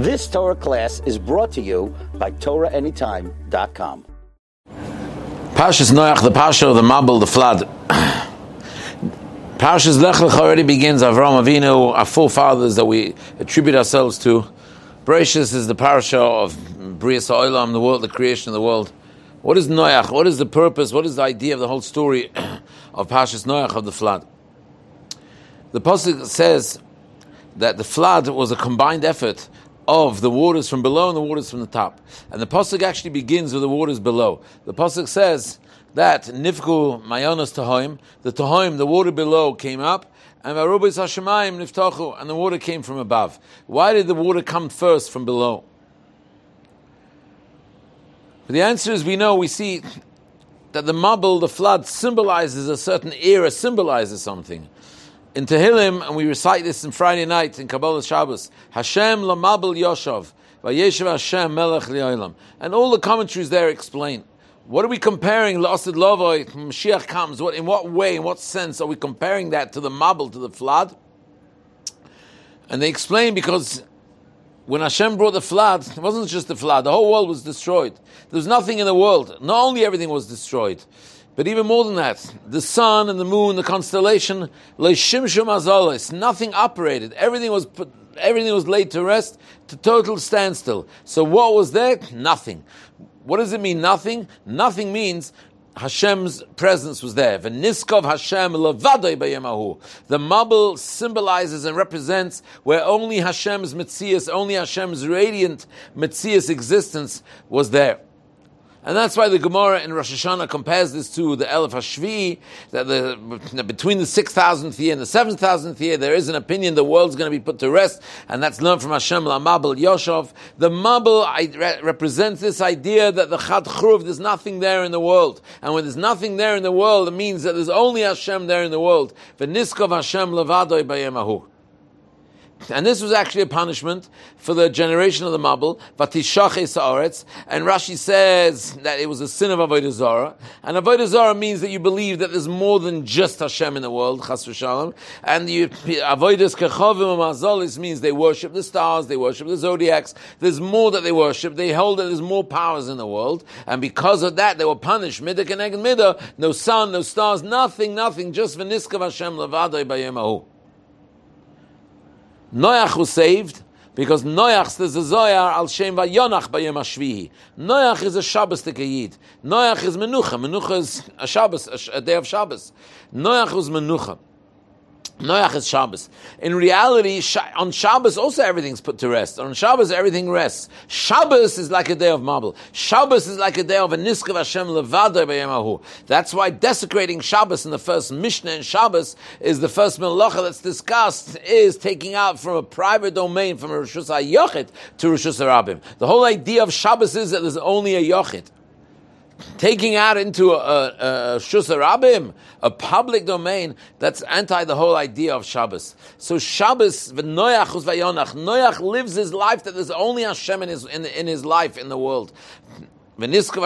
This Torah class is brought to you by TorahAnytime.com. Parshas Noach, the Parsha of the Mabul, the flood. Parshas Lech Lecha already begins Avram Avinu, our forefathers that we attribute ourselves to. Bereshis is the Parsha of Brias Olam, the world, the creation of the world. What is Noach? What is the purpose? What is the idea of the whole story of Parshas Noach of the flood? The pasuk says that the flood was a combined effort of the waters from below and the waters from the top. And the pasuk actually begins with the waters below. The pasuk says that nifku mayonos tahoim, the tahoim, the water below came up, and varubis hashemayim niftachu, and the water came from above. Why did the water come first from below? The answer is we know, we see that the Mabul, the flood, symbolizes a certain era, symbolizes something in Tehillim, and we recite this in Friday night in Kabbalah Shabbos, Hashem lamabel yoshav, vayeshev Hashem melech li'olam. And all the commentaries there explain. What are we comparing La'asid Lovoi, Mashiach comes, what, in what way, in what sense are we comparing that to the mabel, to the flood? And they explain because when Hashem brought the flood, it wasn't just the flood, the whole world was destroyed. There was nothing in the world. Not only everything was destroyed, but even more than that, the sun and the moon, the constellation, leishimshum azalis, nothing operated. Everything was put, everything was laid to rest, to total standstill. So what was there? Nothing. What does it mean? Nothing. Nothing means Hashem's presence was there. V'niskov Hashem levadoi b'yemahu. The Mabul symbolizes and represents where only Hashem's mitzias, only Hashem's radiant mitzias existence was there. And that's why the Gemara in Rosh Hashanah compares this to the Elif Hashvi, that the, between the 6,000th year and the 7,000th year, there is an opinion the world's going to be put to rest, and that's learned from Hashem La Mabel Yoshov. The Mabel represents this idea that the Chad Chruv, there's nothing there in the world. And when there's nothing there in the world, it means that there's only Hashem there in the world. V'niskov Hashem levadoi bayemahu. And this was actually a punishment for the generation of the Mabul, Vatishache Sa'aretz. And Rashi says that it was a sin of Avodah Zarah. And Avodah Zarah means that you believe that there's more than just Hashem in the world, Chas v'shalom. And you, Avodas Kechavim Mazolis means they worship the stars, they worship the zodiacs. There's more that they worship. They hold that there's more powers in the world. And because of that, they were punished. Midah Keneged Midah. No sun, no stars, nothing, nothing. Just V'niskav Hashem Levadoi Bayemahu. Noach was saved because Noach says the Zohar al Shem Vayonach Bayom Hashvihi. Noach is a Shabbos Tekayid. Noach is Menucha. Menucha is a Shabbos, a day of Shabbos. Noach was Menucha. Noach is Shabbos. In reality, on Shabbos also everything's put to rest. On Shabbos everything rests. Shabbos is like a day of Mabul. Shabbos is like a day of a Niskav Hashem Levada B'Yemahu. That's why desecrating Shabbos in the first Mishnah in Shabbos is the first Melacha that's discussed is taking out from a private domain from a Rishus HaYochit to Rishus HaRabim. The whole idea of Shabbos is that there's only a Yochit taking out into a, a, a shusarabim, a public domain, that's anti the whole idea of Shabbos. So Shabbos, v'yonach, Noach lives his life that there's only Hashem in his, in, in his life in the world. And therefore,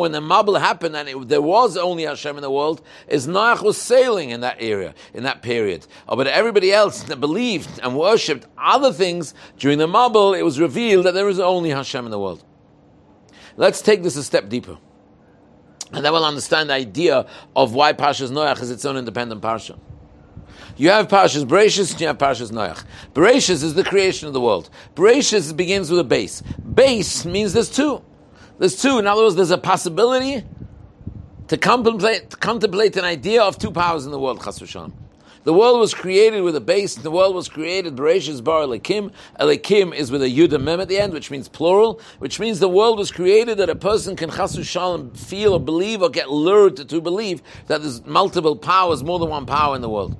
when the Mabul happened and it, there was only Hashem in the world, is Noach was sailing in that area, in that period. Oh, but everybody else that believed and worshipped other things during the Mabul, it was revealed that there is only Hashem in the world. Let's take this a step deeper. And then we'll understand the idea of why Parshas Noach is its own independent Parsha. You have Parshas Bereshis and you have Parshas Noach. Bereshis is the creation of the world. Bereshis begins with a base. Base means there's two. There's two. In other words, there's a possibility to contemplate, to contemplate an idea of two powers in the world, Chas the world was created with a base. The world was created, Bereshis bar Elikim. Elikim is with a Yud Mem at the end, which means plural, which means the world was created that a person can chasu shalom feel or believe or get lured to, to believe that there's multiple powers, more than one power in the world.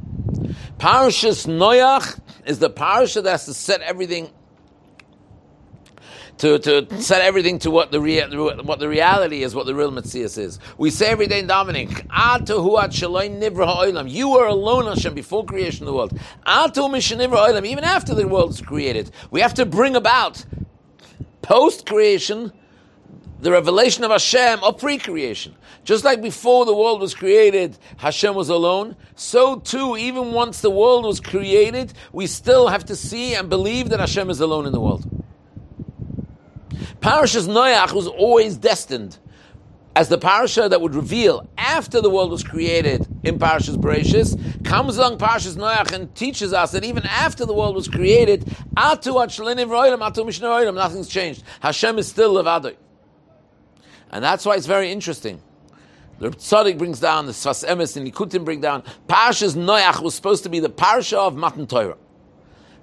Parashas Noach is the parasha that has to set everything to, to set everything to what the rea- what the reality is, what the real Metzias is. We say every day in Dominic, You were alone, Hashem, before creation of the world. Even after the world is created, we have to bring about post creation the revelation of Hashem of pre-creation. Just like before the world was created, Hashem was alone, so too, even once the world was created, we still have to see and believe that Hashem is alone in the world. Parashas Noach was always destined as the parasha that would reveal after the world was created in Parashas Bereshis, comes along Parashas Noach and teaches us that even after the world was created, Atu Achlinim Roilam, Atu nothing's changed. Hashem is still Levadoi. And that's why it's very interesting. The Tzaddik brings down, the Sfas Emes and Nikutim bring down, Parashas Noach was supposed to be the parasha of Matan Torah.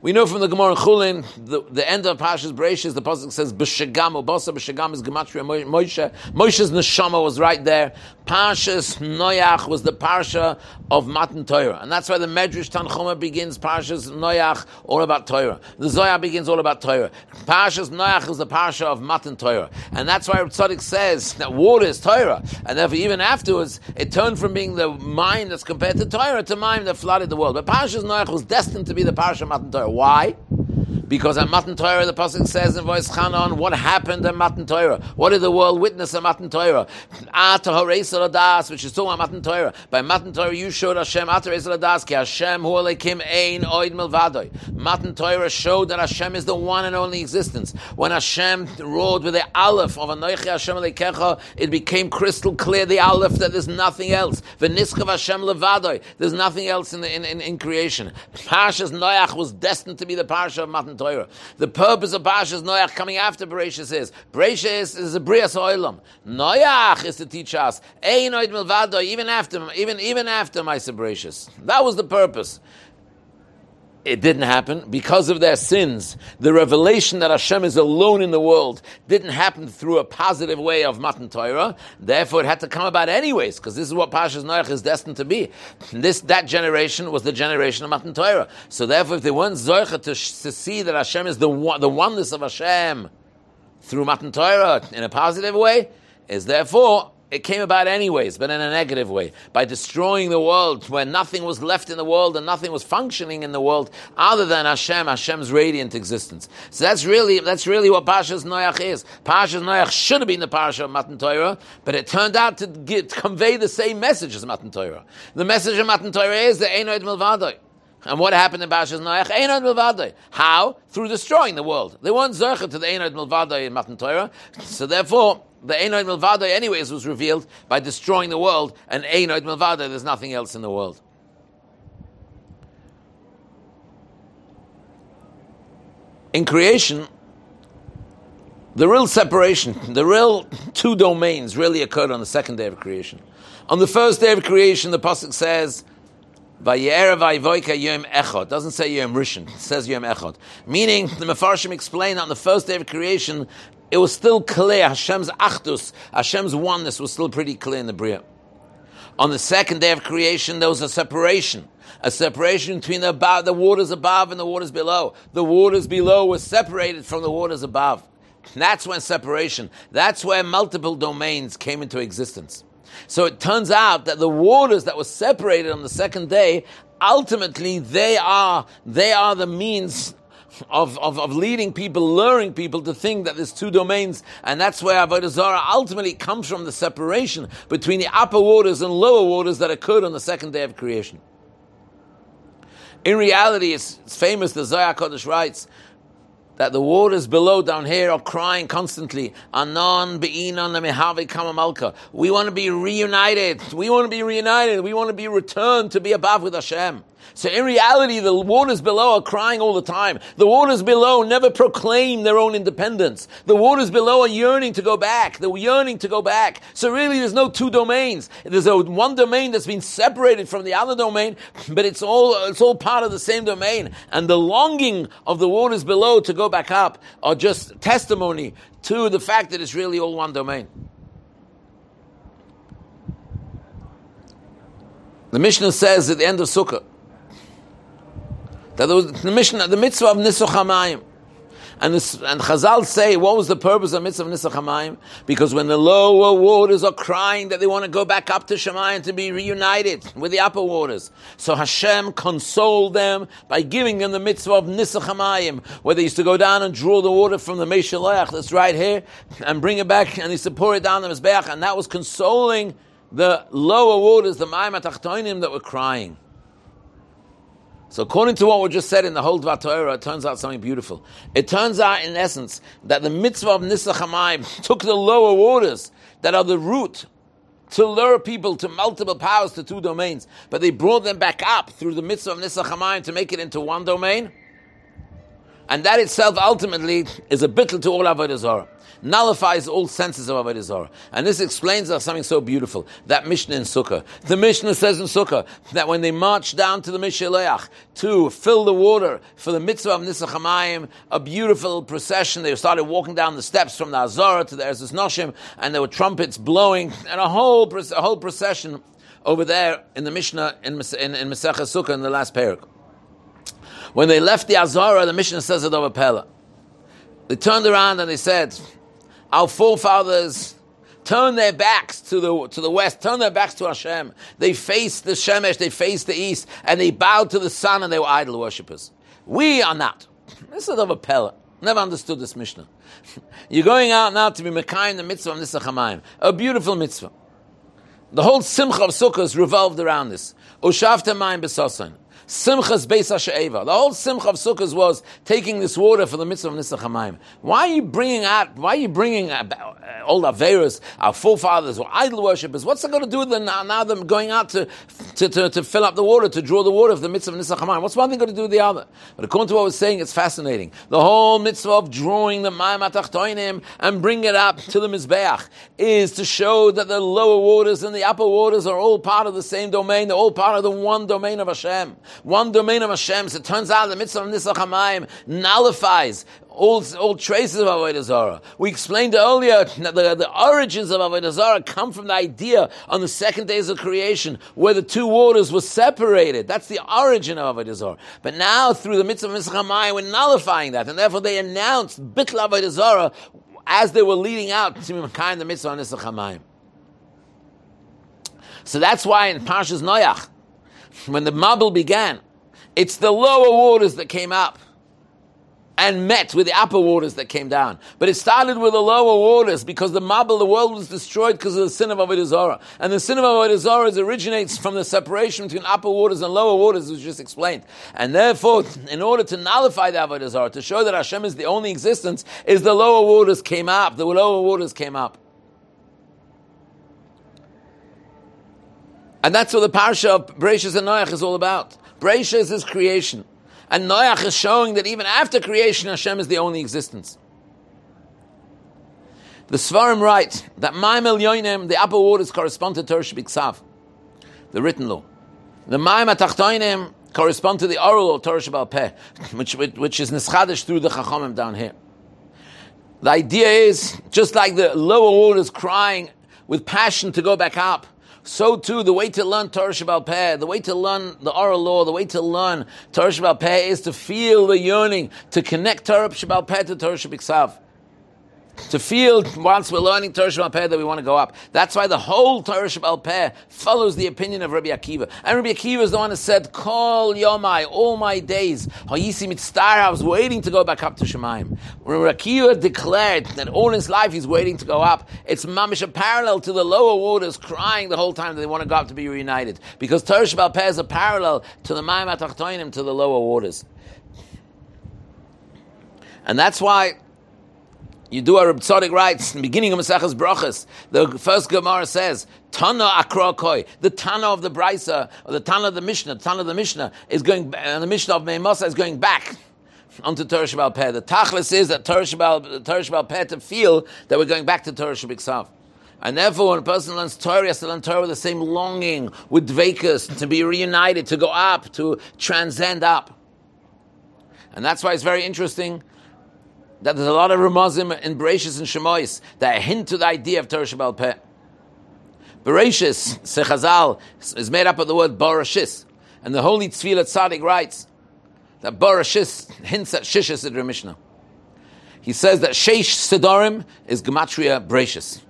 We know from the Gemara Chulin, the, the end of Pashas Bereshis, the pasuk says B'Shagam, Obosa B'Shagam is Gematria Moshe. Moshe's neshama was right there. Pashas Noach was the parsha of Matan Torah, and that's why the Medrash Tanchuma begins Pashas Noach all about Torah. The Zohar begins all about Torah. Pashas Noach is the parsha of Matan Torah, and that's why Tzaddik says that water is Torah, and therefore even afterwards it turned from being the mind that's compared to Torah to mind that flooded the world. But Pashas Noach was destined to be the parsha of Matan Torah. Why? Because at Matan Torah, the Pasuk says in Va'eschanan, what happened at Matan Torah? What did the world witness at Matan Torah? Ata which is talking about Matan Torah. By Matan Torah, you showed Hashem Hadas, ki Hashem hu alekim ein oid milvadoi. Matan Torah showed that Hashem is the one and only existence. When Hashem wrote with the Aleph of Anoichi Hashem alekecha, it became crystal clear, the Aleph, that there's nothing else. V'nischav Hashem levadoi. There's nothing else in, the, in, in, in creation. Parshas Noach was destined to be the Parsha of Matan Torah. The purpose of Parshas Noach coming after Bereshis is Bereshis is a Brias Oilam. Noach is to teach us Einoid Milvado even after even even after my Bereshis. That was the purpose it didn't happen because of their sins. The revelation that Hashem is alone in the world didn't happen through a positive way of Matan Torah. Therefore, it had to come about anyways, because this is what Pashas Noach is destined to be. This that generation was the generation of Matan Torah. So therefore, if they weren't zoicha to, to see that Hashem is the the oneness of Hashem through Matan Torah in a positive way, is therefore it came about anyways, but in a negative way, by destroying the world where nothing was left in the world and nothing was functioning in the world other than Hashem, Hashem's radiant existence. So that's really that's really what Pashas Noach is. Pashas Noach should have been the Parsha of Matan Torah, but it turned out to, get, to convey the same message as Matan Torah. The message of Matan Torah is the Einoid Milvadoi. And what happened in Pashas Noach? Einad Milvadai. How? Through destroying the world. They weren't to the Einad Milvadai in Matan Torah. So therefore, the Einoid Milvada, anyways, was revealed by destroying the world, and Einoid Milvada, there's nothing else in the world. In creation, the real separation, the real two domains really occurred on the second day of creation. On the first day of creation, the Pasuk says, echot. Doesn't say yom rishon. It says yom echot. Meaning, the Mefarshim explain on the first day of creation, it was still clear. Hashem's achdus, Hashem's oneness was still pretty clear in the Bria. On the second day of creation, there was a separation. A separation between the, above, the waters above and the waters below. The waters below were separated from the waters above. That's when separation, that's where multiple domains came into existence. So it turns out that the waters that were separated on the second day, ultimately they are, they are the means of, of, of leading people, luring people to think that there's two domains, and that's where Avodah Zarah ultimately comes from the separation between the upper waters and lower waters that occurred on the second day of creation. In reality, it's, it's famous, the Zohar Kodesh writes, that the waters below down here are crying constantly. Anon be'inon kamamalka. We want to be reunited. We want to be reunited. We want to be returned to be above with Hashem. So in reality, the waters below are crying all the time. The waters below never proclaim their own independence. The waters below are yearning to go back. They're yearning to go back. So really, there's no two domains. There's a one domain that's been separated from the other domain, but it's all it's all part of the same domain. And the longing of the waters below to go back up are just testimony to the fact that it's really all one domain. The Mishnah says at the end of Sukkah was the mission, the mitzvah of Nisuch HaMayim. And, this, and Chazal say, what was the purpose of mitzvah Nisach Hamayim? Because when the lower waters are crying that they want to go back up to Shemayim to be reunited with the upper waters. So Hashem consoled them by giving them the mitzvah of Nisach Hamayim, where they used to go down and draw the water from the Meshalech, that's right here, and bring it back, and he used to pour it down the Mizbeach, and that was consoling the lower waters, the Mayim Atachtoinim that were crying. So according to what we just said in the whole Dvar Torah, it turns out something beautiful. It turns out, in essence, that the mitzvah of Nisach took the lower waters that are the root to lure people to multiple powers to two domains, but they brought them back up through the mitzvah of Nisach to make it into one domain. And that itself ultimately is a bittul to all Avodah Zarah nullifies all senses of Avodah Zarah. And this explains us something so beautiful. That Mishnah in Sukkah. The Mishnah says in Sukkah that when they marched down to the Mishaleach to fill the water for the mitzvah of Nisach Hamayim, a beautiful procession, they started walking down the steps from the Azara to the Erzis Noshim, and there were trumpets blowing, and a whole, a whole procession over there in the Mishnah in, in, in Masechah Sukkah in the last parak. When they left the Azara, the Mishnah says it over Pella. They turned around and they said, our forefathers turned their backs to the, to the west, turned their backs to Hashem. They faced the Shemesh, they faced the east, and they bowed to the sun and they were idol worshippers. We are not. This is of a pellet. Never understood this Mishnah. You're going out now to be Mekayim the mitzvah of Nisach Hamayim. A beautiful mitzvah. The whole Simcha of Sukkot revolved around this. Ushavta Mayim Besosan. Simchas Beis Hasha'eva. The whole Simcha of Sukkot was taking this water for the mitzvah of Nisach Hamayim. Why are you bringing out, why are you bringing all uh, the Averas, our forefathers, or idol worshippers? What's it going to do with them now, now them going out to, to, to, to, fill up the water, to draw the water for the mitzvah of Nisach Hamayim? What's one thing going to do with the other? But according to what I was saying, it's fascinating. The whole mitzvah of drawing the Mayim Atachtoinim and bring it up to the Mizbeach is to show that the lower waters and the upper waters are all part of the same domain, they're all part of the one domain of Hashem one domain of Hashem. So it turns out the mitzvah of Nisach Hamayim nullifies all, all traces of Avodah Zarah. We explained earlier that the, the origins of Avodah Zarah come from the idea on the second days of creation where the two waters were separated. That's the origin of Avodah Zarah. But now through the mitzvah of Hamayim, we're nullifying that, and therefore they announced Bitl Avodah Zarah as they were leading out to Mekayim the mitzvah of Nisach. So that's why in Parshas Noach, when the Mabul began, it's the lower waters that came up and met with the upper waters that came down. But it started with the lower waters because the Mabul, the world was destroyed because of the sin of Avodah Zarah. And the sin of Avodah Zarah originates from the separation between upper waters and lower waters, as just explained. And therefore, in order to nullify the Avodah Zarah, to show that Hashem is the only existence, is the lower waters came up. The lower waters came up. And that's what the parsha of Bereshis and Noach is all about. Bereshis is creation. And Noach is showing that even after creation, Hashem is the only existence. The Svarim write that Maim Elyonim, the upper waters, correspond to Torah Shabbat the written law. The Maim Atachtoinim correspond to the oral Torah Shabbat Peh, which, which is Nischadish through the Chachamim down here. The idea is, just like the lower waters crying with passion to go back up, so too, the way to learn Torah Shabbat Peh, the way to learn the oral law, the way to learn Torah Shabbat Peh is to feel the yearning to connect Torah Shabbat Peh to Torah Shabbat to feel once we're learning Torah Shabbat Peh that we want to go up. That's why the whole Torah Shabbat Peh follows the opinion of Rabbi Akiva. And Rabbi Akiva is the one who said, Call Yomai, all my days. Hayisi mitzvah, I was waiting to go back up to Shemaim. When Rabbi Akiva declared that all his life he's waiting to go up. It's mamish a parallel to the lower waters crying the whole time that they want to go up to be reunited. Because Torah Shabbat Peh is a parallel to the Mayim Atachtoinim, to the lower waters. And that's why you do a Reb Tzodik writes beginning of Maseches Brachas. The first Gemara says Tana Akrokoi, the Tana of the Brisa, or the Tana of the Mishnah. The Tana of the Mishnah is going, and the Mishnah of Meimasa is going back onto Torah Shabbat Peh. The Tachlis is that Torah Shabbat, Torah Shabbat Peh to feel that we're going back to Torah Shabbat and therefore, when a person learns Torah, he has to learn Torah with the same longing, with dvekas, to be reunited, to go up, to transcend up. And that's why it's very interesting that there's a lot of Ramazim in Bereshis and Shemois that hint to the idea of Torah Shabbat Peh. Bereshis, Sechazal, is made up of the word Barashis. And the Holy Tzvilat Tzaddik writes that Barashis hints at Shishis in Mishnah. He says that Sheish Sidorim is Gematria Bracious.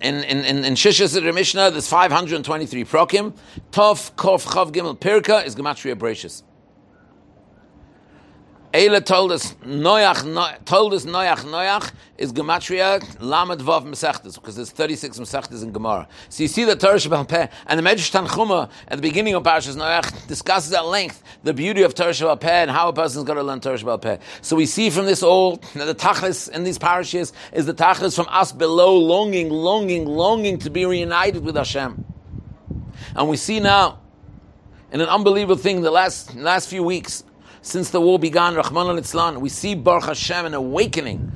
In, in, in, in Shishas Mishnah, there's 523 prokim. Tov, Kof, Chav, Gimel, Pirka is Gematria Bracious. Eila told us Noach, no, told us Noach, Noach is Gematria Lamed Vav Mesechtes, because there's 36 Mesechtes in Gemara. So you see the Torah Shabbat Peh, and the Medrash Tanchuma at the beginning of Parashas Noach discusses at length the beauty of Torah Shabbat Peh and how a person's got to learn Torah Shabbat Peh. So we see from this all, that the Tachlis in these parashas is the Tachlis from us below, longing, longing, longing to be reunited with Hashem. And we see now, in an unbelievable thing, the last, last few weeks, since the war began, Rachmana litzlan, we see Baruch Hashem an awakening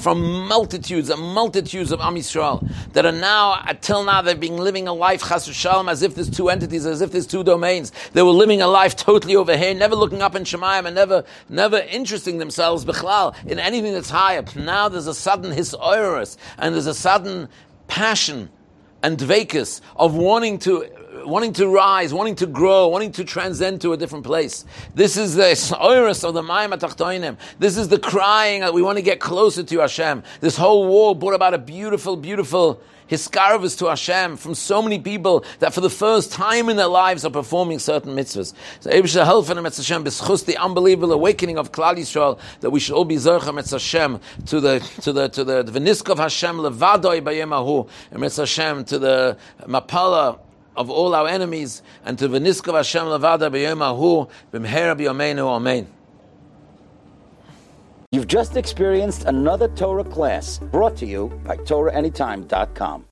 from multitudes and multitudes of Am Yisrael that are now, uh, until now, they've been living a life chas shalom as if there's two entities, as if there's two domains. They were living a life totally over here, never looking up in Shemayim and never, never interesting themselves bichlal in anything that's higher. Now there's a sudden hisoirus and there's a sudden passion and dvekus of wanting to wanting to rise, wanting to grow, wanting to transcend to a different place. This is the oirus of the Mayim Atachtoinim. This is the crying that we want to get closer to Hashem. This whole war brought about a beautiful, beautiful hiskarvus to Hashem from so many people that for the first time in their lives are performing certain mitzvahs. So Ebisha help and Hashem b'schus the unbelievable awakening of Klal Yisrael that we should all be zercha Metz Hashem to the to the to the, the of Hashem levadoi bayemahu and Metz Hashem to the mapala of all our enemies, and to v'niskav Hashem levada b'yom ahu b'yomeinu amen. You've just experienced another Torah class brought to you by TorahAnytime.com.